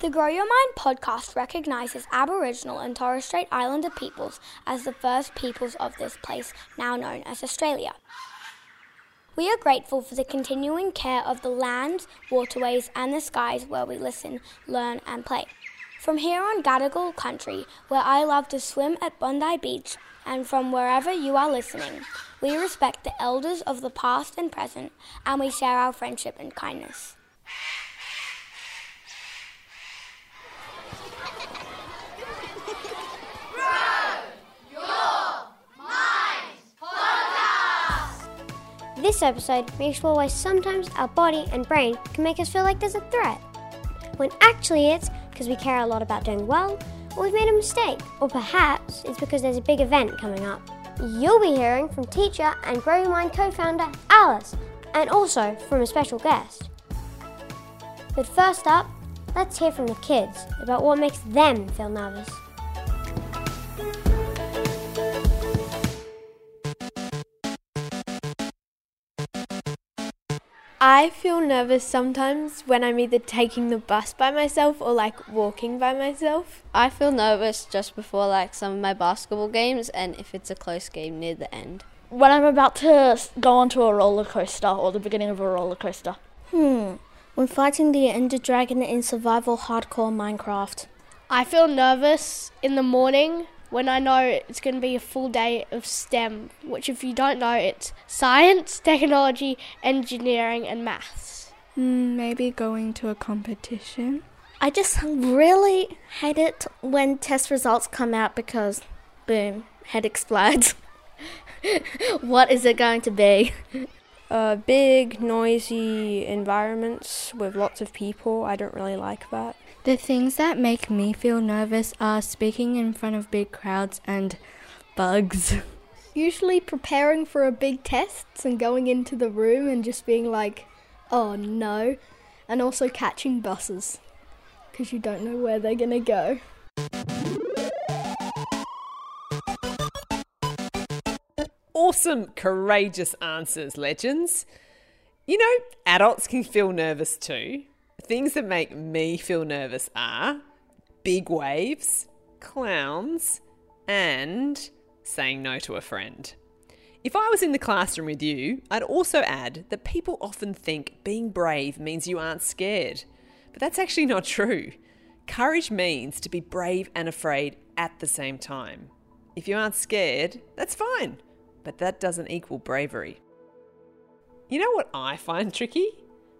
The Grow Your Mind podcast recognises Aboriginal and Torres Strait Islander peoples as the first peoples of this place, now known as Australia. We are grateful for the continuing care of the lands, waterways, and the skies where we listen, learn, and play. From here on Gadigal country, where I love to swim at Bondi Beach, and from wherever you are listening, we respect the elders of the past and present, and we share our friendship and kindness. This episode, we explore why sometimes our body and brain can make us feel like there's a threat, when actually it's because we care a lot about doing well, or we've made a mistake, or perhaps it's because there's a big event coming up. You'll be hearing from teacher and Grow Your Mind co founder Alice, and also from a special guest. But first up, let's hear from the kids about what makes them feel nervous. I feel nervous sometimes when I'm either taking the bus by myself or like walking by myself. I feel nervous just before like some of my basketball games and if it's a close game near the end. When I'm about to go onto a roller coaster or the beginning of a roller coaster. Hmm. When fighting the Ender Dragon in survival hardcore Minecraft. I feel nervous in the morning when I know it's going to be a full day of STEM, which, if you don't know, it's science, technology, engineering, and maths. Mm, maybe going to a competition. I just really hate it when test results come out because, boom, head explodes. what is it going to be? Uh, big, noisy environments with lots of people. I don't really like that. The things that make me feel nervous are speaking in front of big crowds and bugs. Usually preparing for a big test and going into the room and just being like, oh no. And also catching buses because you don't know where they're going to go. Awesome, courageous answers, legends. You know, adults can feel nervous too. Things that make me feel nervous are big waves, clowns, and saying no to a friend. If I was in the classroom with you, I'd also add that people often think being brave means you aren't scared. But that's actually not true. Courage means to be brave and afraid at the same time. If you aren't scared, that's fine but that doesn't equal bravery. You know what I find tricky?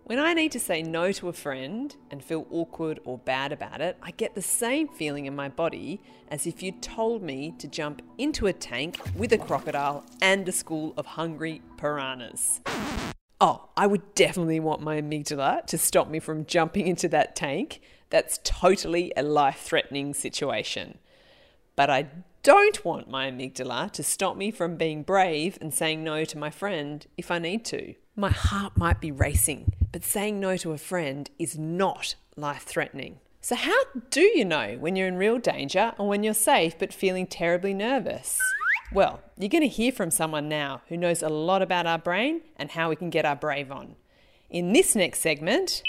When I need to say no to a friend and feel awkward or bad about it, I get the same feeling in my body as if you told me to jump into a tank with a crocodile and a school of hungry piranhas. Oh, I would definitely want my amygdala to stop me from jumping into that tank. That's totally a life threatening situation. But I don't want my amygdala to stop me from being brave and saying no to my friend if I need to. My heart might be racing, but saying no to a friend is not life threatening. So, how do you know when you're in real danger or when you're safe but feeling terribly nervous? Well, you're going to hear from someone now who knows a lot about our brain and how we can get our brave on. In this next segment,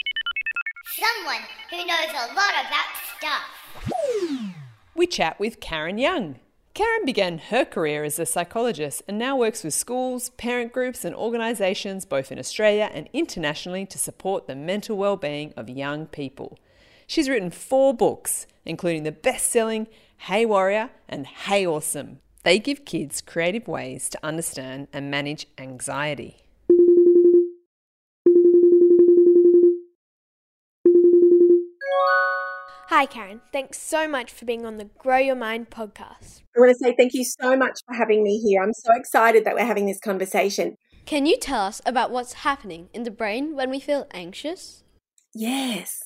someone who knows a lot about stuff we chat with Karen Young. Karen began her career as a psychologist and now works with schools, parent groups, and organisations both in Australia and internationally to support the mental well-being of young people. She's written four books, including the best-selling Hey Warrior and Hey Awesome. They give kids creative ways to understand and manage anxiety. Hi, Karen. Thanks so much for being on the Grow Your Mind podcast. I want to say thank you so much for having me here. I'm so excited that we're having this conversation. Can you tell us about what's happening in the brain when we feel anxious? Yes.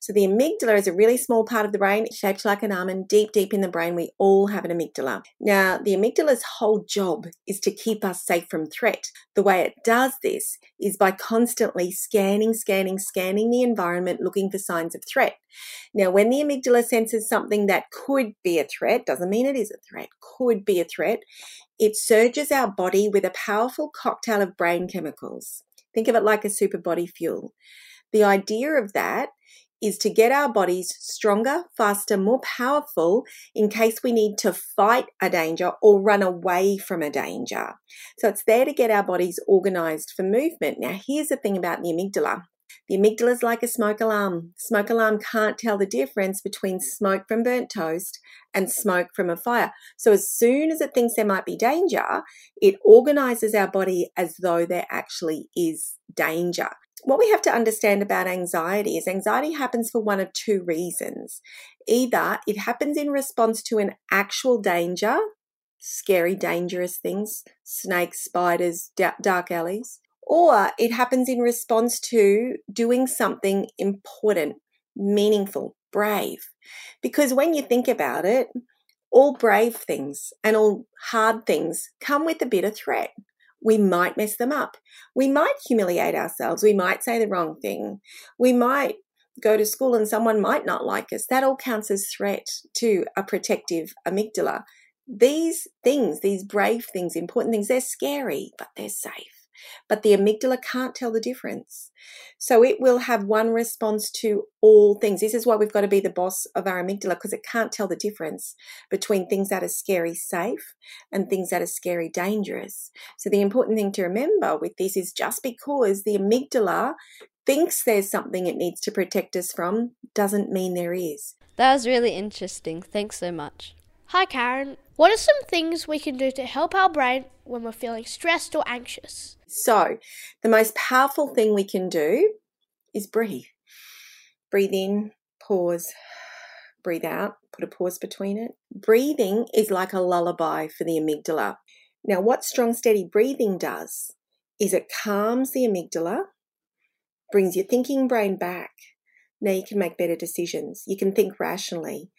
So the amygdala is a really small part of the brain, shaped like an almond, deep, deep in the brain. We all have an amygdala. Now, the amygdala's whole job is to keep us safe from threat. The way it does this is by constantly scanning, scanning, scanning the environment, looking for signs of threat. Now, when the amygdala senses something that could be a threat, doesn't mean it is a threat, could be a threat, it surges our body with a powerful cocktail of brain chemicals. Think of it like a super body fuel. The idea of that is to get our bodies stronger, faster, more powerful in case we need to fight a danger or run away from a danger. So it's there to get our bodies organized for movement. Now, here's the thing about the amygdala. The amygdala is like a smoke alarm. Smoke alarm can't tell the difference between smoke from burnt toast and smoke from a fire. So as soon as it thinks there might be danger, it organizes our body as though there actually is danger what we have to understand about anxiety is anxiety happens for one of two reasons. Either it happens in response to an actual danger, scary, dangerous things, snakes, spiders, dark alleys, or it happens in response to doing something important, meaningful, brave. Because when you think about it, all brave things and all hard things come with a bit of threat we might mess them up. We might humiliate ourselves. We might say the wrong thing. We might go to school and someone might not like us. That all counts as threat to a protective amygdala. These things, these brave things, important things, they're scary, but they're safe but the amygdala can't tell the difference. So it will have one response to all things. This is why we've got to be the boss of our amygdala because it can't tell the difference between things that are scary, safe, and things that are scary, dangerous. So the important thing to remember with this is just because the amygdala thinks there's something it needs to protect us from doesn't mean there is. That was really interesting. Thanks so much. Hi, Karen. What are some things we can do to help our brain when we're feeling stressed or anxious? So, the most powerful thing we can do is breathe. Breathe in, pause, breathe out, put a pause between it. Breathing is like a lullaby for the amygdala. Now, what strong, steady breathing does is it calms the amygdala, brings your thinking brain back. Now you can make better decisions. You can think rationally.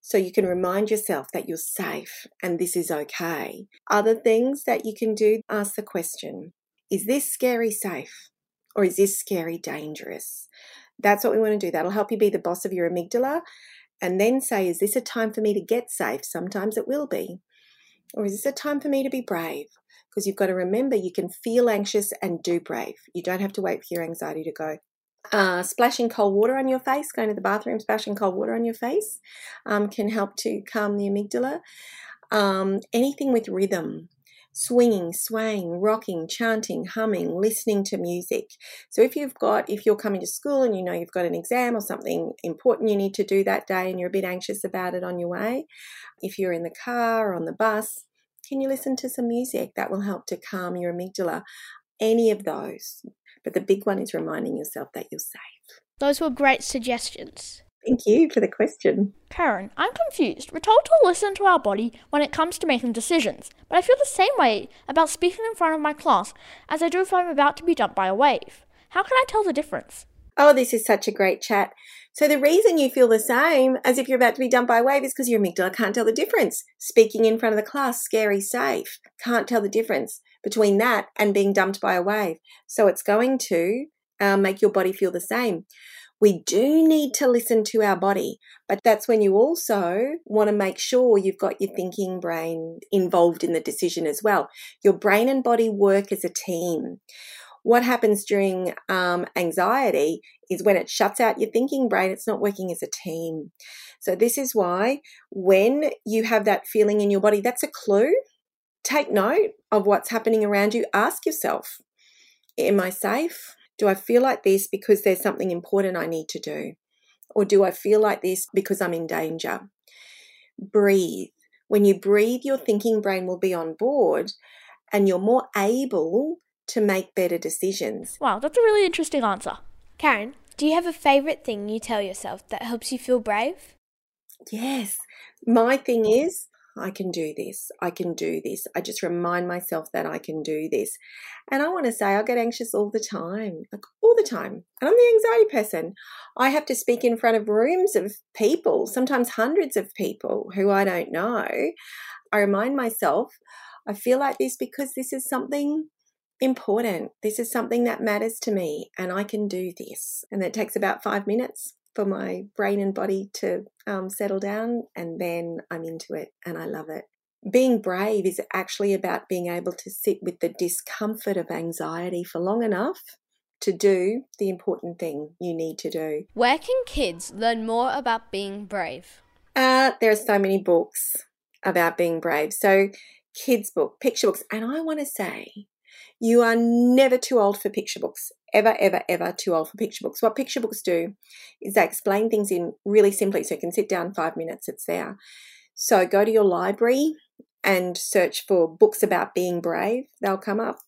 So you can remind yourself that you're safe and this is okay. Other things that you can do ask the question is this scary safe or is this scary dangerous? That's what we want to do. That'll help you be the boss of your amygdala and then say, is this a time for me to get safe? Sometimes it will be. Or is this a time for me to be brave? Because you've got to remember you can feel anxious and do brave. You don't have to wait for your anxiety to go. Uh, splashing cold water on your face, going to the bathroom, splashing cold water on your face um, can help to calm the amygdala. Um, anything with rhythm, swinging, swaying, rocking, chanting, humming, listening to music. So if you've got, if you're coming to school and you know you've got an exam or something important you need to do that day and you're a bit anxious about it on your way, if you're in the car or on the bus, can you listen to some music that will help to calm your amygdala? Any of those. But the big one is reminding yourself that you're safe. Those were great suggestions. Thank you for the question. Karen, I'm confused. We're told to listen to our body when it comes to making decisions, but I feel the same way about speaking in front of my class as I do if I'm about to be dumped by a wave. How can I tell the difference? Oh, this is such a great chat. So, the reason you feel the same as if you're about to be dumped by a wave is because your amygdala can't tell the difference. Speaking in front of the class, scary, safe, can't tell the difference between that and being dumped by a wave. So, it's going to uh, make your body feel the same. We do need to listen to our body, but that's when you also want to make sure you've got your thinking brain involved in the decision as well. Your brain and body work as a team. What happens during um, anxiety is when it shuts out your thinking brain, it's not working as a team. So, this is why when you have that feeling in your body, that's a clue. Take note of what's happening around you. Ask yourself, Am I safe? Do I feel like this because there's something important I need to do? Or do I feel like this because I'm in danger? Breathe. When you breathe, your thinking brain will be on board and you're more able to make better decisions. Wow, that's a really interesting answer. Karen, do you have a favourite thing you tell yourself that helps you feel brave? Yes. My thing is I can do this. I can do this. I just remind myself that I can do this. And I want to say I get anxious all the time, like all the time. And I'm the anxiety person. I have to speak in front of rooms of people, sometimes hundreds of people who I don't know. I remind myself I feel like this because this is something important. This is something that matters to me and I can do this. And it takes about five minutes for my brain and body to um, settle down, and then I'm into it and I love it. Being brave is actually about being able to sit with the discomfort of anxiety for long enough to do the important thing you need to do. Where can kids learn more about being brave? Uh, there are so many books about being brave. So, kids' book, picture books. And I want to say, you are never too old for picture books. Ever, ever, ever too old for picture books. What picture books do is they explain things in really simply so you can sit down five minutes, it's there. So go to your library and search for books about being brave. They'll come up.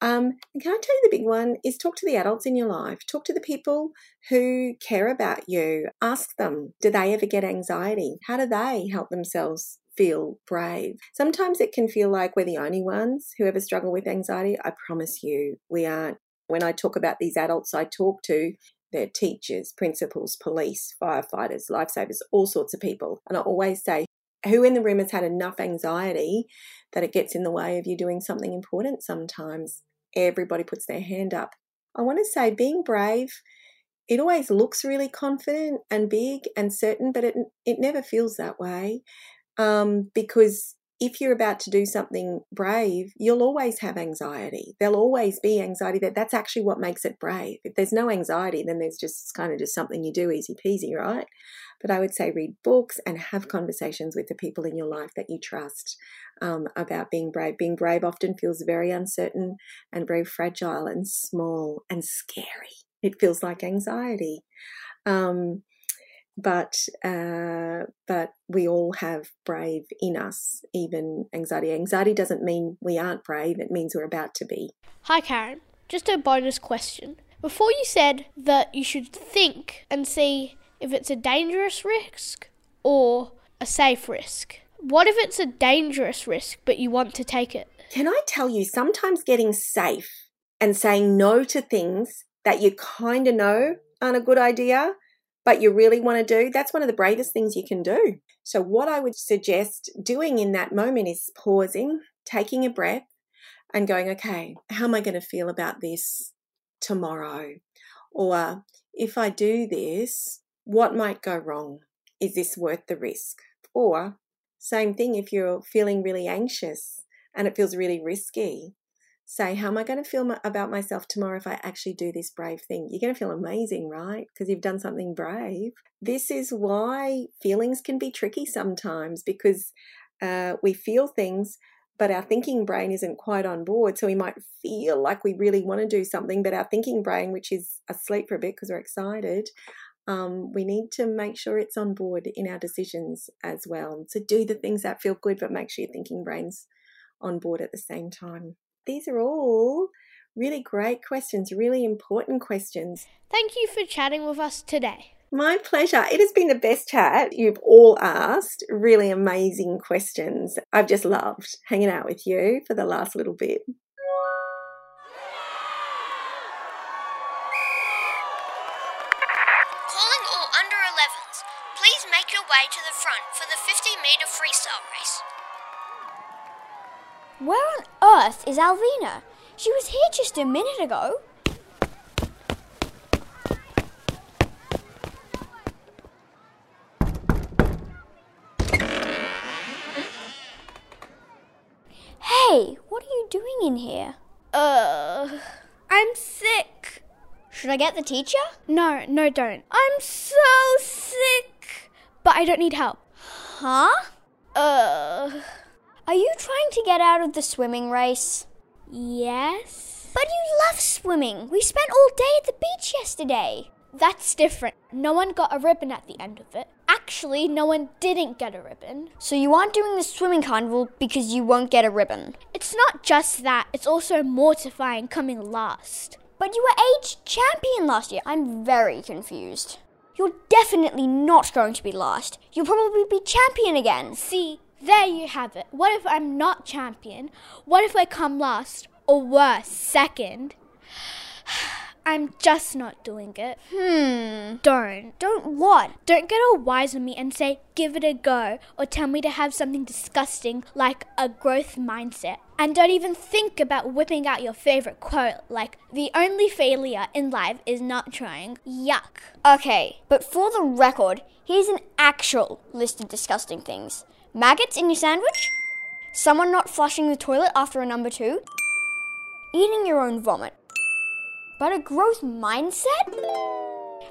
Um, and can I tell you the big one is talk to the adults in your life. Talk to the people who care about you. Ask them, do they ever get anxiety? How do they help themselves feel brave? Sometimes it can feel like we're the only ones who ever struggle with anxiety. I promise you, we aren't. When I talk about these adults I talk to, they're teachers, principals, police, firefighters, lifesavers, all sorts of people. And I always say, who in the room has had enough anxiety that it gets in the way of you doing something important sometimes? Everybody puts their hand up. I want to say being brave, it always looks really confident and big and certain, but it, it never feels that way um, because if you're about to do something brave, you'll always have anxiety. There'll always be anxiety. That that's actually what makes it brave. If there's no anxiety, then there's just kind of just something you do, easy peasy, right? But I would say read books and have conversations with the people in your life that you trust um, about being brave. Being brave often feels very uncertain and very fragile and small and scary. It feels like anxiety. Um, but uh, but we all have brave in us, even anxiety. Anxiety doesn't mean we aren't brave; it means we're about to be. Hi, Karen. Just a bonus question. Before you said that you should think and see if it's a dangerous risk or a safe risk. What if it's a dangerous risk but you want to take it? Can I tell you, sometimes getting safe and saying no to things that you kind of know aren't a good idea, but you really want to do, that's one of the bravest things you can do. So, what I would suggest doing in that moment is pausing, taking a breath, and going, okay, how am I going to feel about this tomorrow? Or if I do this, what might go wrong? Is this worth the risk? Or, same thing if you're feeling really anxious and it feels really risky, say, How am I going to feel about myself tomorrow if I actually do this brave thing? You're going to feel amazing, right? Because you've done something brave. This is why feelings can be tricky sometimes because uh, we feel things but our thinking brain isn't quite on board. So we might feel like we really want to do something, but our thinking brain, which is asleep for a bit because we're excited, um, we need to make sure it's on board in our decisions as well. So do the things that feel good, but make sure your thinking brain's on board at the same time. These are all really great questions, really important questions. Thank you for chatting with us today. My pleasure. It has been the best chat. You've all asked really amazing questions. I've just loved hanging out with you for the last little bit. Calling all under 1s, please make your way to the front for the 50 metre freestyle race. Where on earth is Alvina? She was here just a minute ago. Hey, what are you doing in here? Uh, I'm sick. Should I get the teacher? No, no, don't. I'm so sick but I don't need help. Huh? Uh. Are you trying to get out of the swimming race? Yes. But you love swimming. We spent all day at the beach yesterday. That's different. No one got a ribbon at the end of it. Actually, no one didn't get a ribbon. So you aren't doing the swimming carnival because you won't get a ribbon? It's not just that, it's also mortifying coming last. But you were age champion last year. I'm very confused. You're definitely not going to be last. You'll probably be champion again. See, there you have it. What if I'm not champion? What if I come last? Or worse, second? I'm just not doing it. Hmm. Don't. Don't what? Don't get all wise on me and say, give it a go, or tell me to have something disgusting like a growth mindset. And don't even think about whipping out your favorite quote like, the only failure in life is not trying. Yuck. Okay, but for the record, here's an actual list of disgusting things maggots in your sandwich, someone not flushing the toilet after a number two, eating your own vomit But a growth mindset?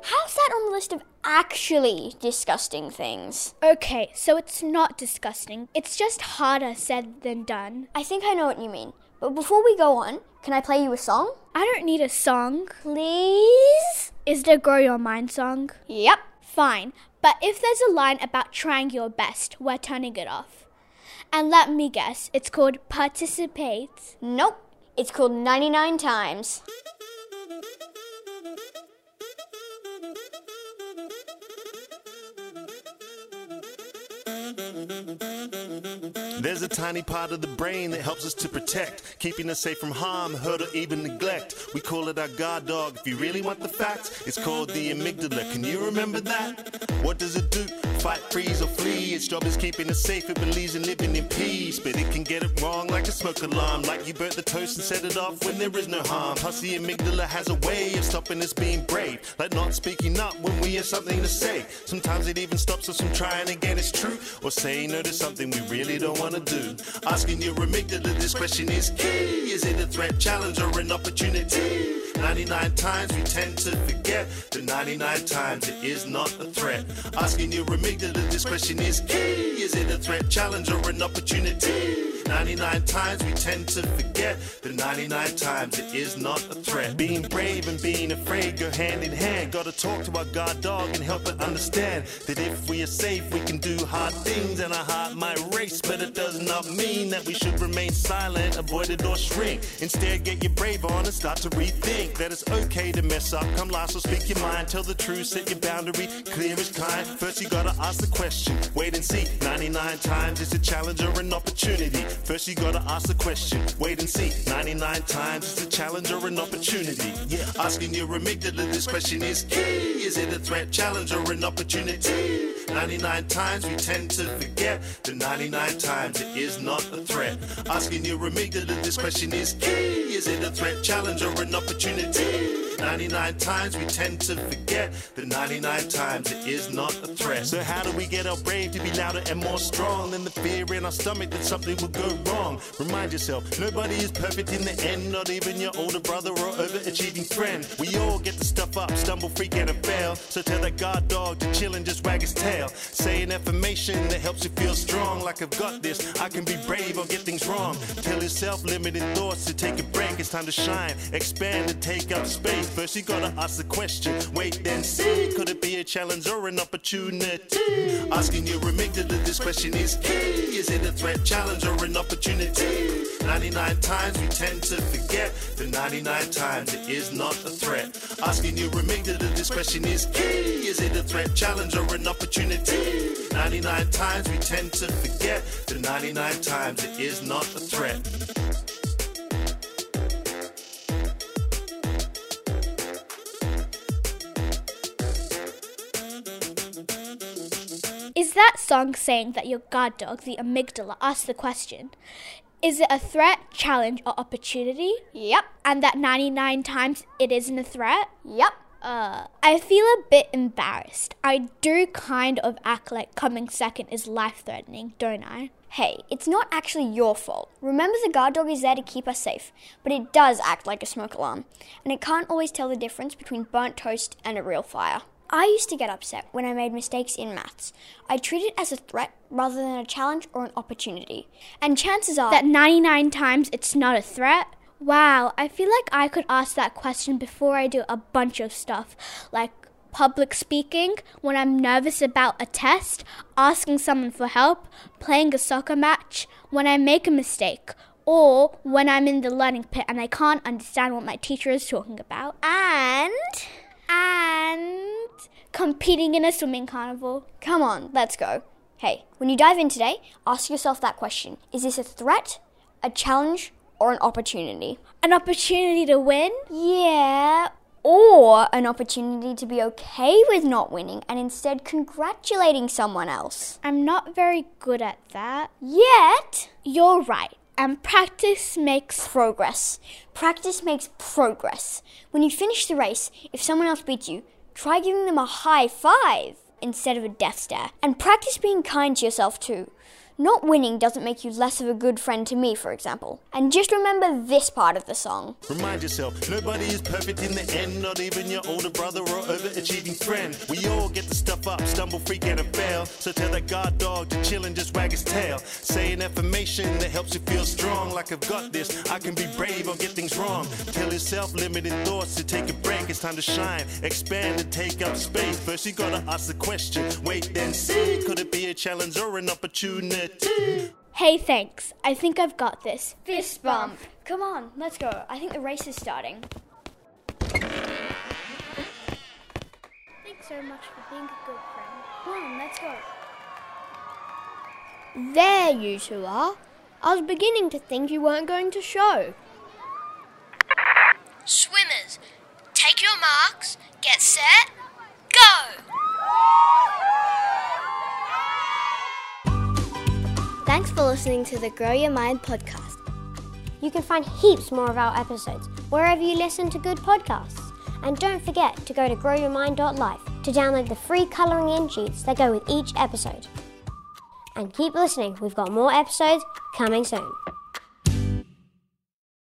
How's that on the list of actually disgusting things? Okay, so it's not disgusting. It's just harder said than done. I think I know what you mean. But before we go on, can I play you a song? I don't need a song. Please? Is the Grow Your Mind song? Yep. Fine. But if there's a line about trying your best, we're turning it off. And let me guess, it's called Participate. Nope. It's called 99 Times. A tiny part of the brain that helps us to protect, keeping us safe from harm, hurt, or even neglect. We call it our guard dog. If you really want the facts, it's called the amygdala. Can you remember that? What does it do? Fight, freeze, or flee? Its job is keeping us safe. It believes in living in peace, but it can get it wrong like a smoke alarm. Like you burnt the toast and set it off when there is no harm. Plus, the amygdala has a way of stopping us being brave, like not speaking up when we have something to say. Sometimes it even stops us from trying to get its truth or saying no to something we really don't want to do. Asking you your amygdala this question is key. Is it a threat, challenge, or an opportunity? 99 times we tend to forget the 99 times it is not a threat. Asking you your amygdala this question is key. Is it a threat, challenge, or an opportunity? 99 times we tend to forget the 99 times it is not a threat. Being brave and being afraid go hand in hand. Gotta talk to our guard dog and help it understand that if we are safe, we can do hard things and our heart might race. But it does not mean that we should remain silent, avoid it, or shrink. Instead, get your brave on and start to rethink that it's okay to mess up. Come last, so speak your mind, tell the truth, set your boundary, clear as kind. First, you gotta ask the question, wait and see. 99 times it's a challenge or an opportunity. First, you gotta ask the question, wait and see. 99 times it's a challenge or an opportunity. Yeah, asking your amygdala this question is key. Is it a threat, challenge, or an opportunity? 99 times we tend to forget the 99 times it is not a threat. Asking your amygdala this question is key. Is it a threat, challenge, or an opportunity? 99 times we tend to forget that 99 times it is not a threat. So how do we get our brave to be louder and more strong than the fear in our stomach that something will go wrong? Remind yourself, nobody is perfect in the end, not even your older brother or overachieving friend. We all get to stuff up, stumble, freak, and fail. So tell that guard dog to chill and just wag his tail. Say an affirmation that helps you feel strong, like I've got this. I can be brave or get things wrong. Tell yourself limited thoughts to take a break. It's time to shine, expand, and take up space. First, you gotta ask the question, wait then see. Could it be a challenge or an opportunity? Asking your amygdala this question is key. Is it a threat, challenge, or an opportunity? 99 times we tend to forget the 99 times it is not a threat. Asking your amygdala this question is key. Is it a threat, challenge, or an opportunity? 99 times we tend to forget the 99 times it is not a threat. Song saying that your guard dog, the amygdala, asks the question? Is it a threat, challenge, or opportunity? Yep. And that 99 times it isn't a threat? Yep. Uh, I feel a bit embarrassed. I do kind of act like coming second is life threatening, don't I? Hey, it's not actually your fault. Remember, the guard dog is there to keep us safe, but it does act like a smoke alarm, and it can't always tell the difference between burnt toast and a real fire. I used to get upset when I made mistakes in maths. I treat it as a threat rather than a challenge or an opportunity. And chances are that 99 times it's not a threat. Wow, I feel like I could ask that question before I do a bunch of stuff, like public speaking, when I'm nervous about a test, asking someone for help, playing a soccer match, when I make a mistake, or when I'm in the learning pit and I can't understand what my teacher is talking about. And competing in a swimming carnival. Come on, let's go. Hey, when you dive in today, ask yourself that question Is this a threat, a challenge, or an opportunity? An opportunity to win? Yeah. Or an opportunity to be okay with not winning and instead congratulating someone else. I'm not very good at that. Yet, you're right. And practice makes progress. Practice makes progress. When you finish the race, if someone else beats you, try giving them a high five instead of a death stare. And practice being kind to yourself too. Not winning doesn't make you less of a good friend to me, for example. And just remember this part of the song. Remind yourself, nobody is perfect in the end, not even your older brother or overachieving friend. We all get the stuff up, stumble, freak, and fail. So tell that guard dog to chill and just wag his tail. Say an affirmation that helps you feel strong, like I've got this. I can be brave or get things wrong. Tell yourself limited thoughts to take a break. It's time to shine, expand, and take up space. First, you gotta ask the question, wait, then see. Could it be a challenge or an opportunity? Hey, thanks. I think I've got this. Fist bump. Come on, let's go. I think the race is starting. Thanks so much for being a good friend. Come on, let's go. There you two are. I was beginning to think you weren't going to show. Swimmers, take your marks, get set, Thanks for listening to the Grow Your Mind podcast. You can find heaps more of our episodes wherever you listen to good podcasts. And don't forget to go to growyourmind.life to download the free colouring in sheets that go with each episode. And keep listening, we've got more episodes coming soon.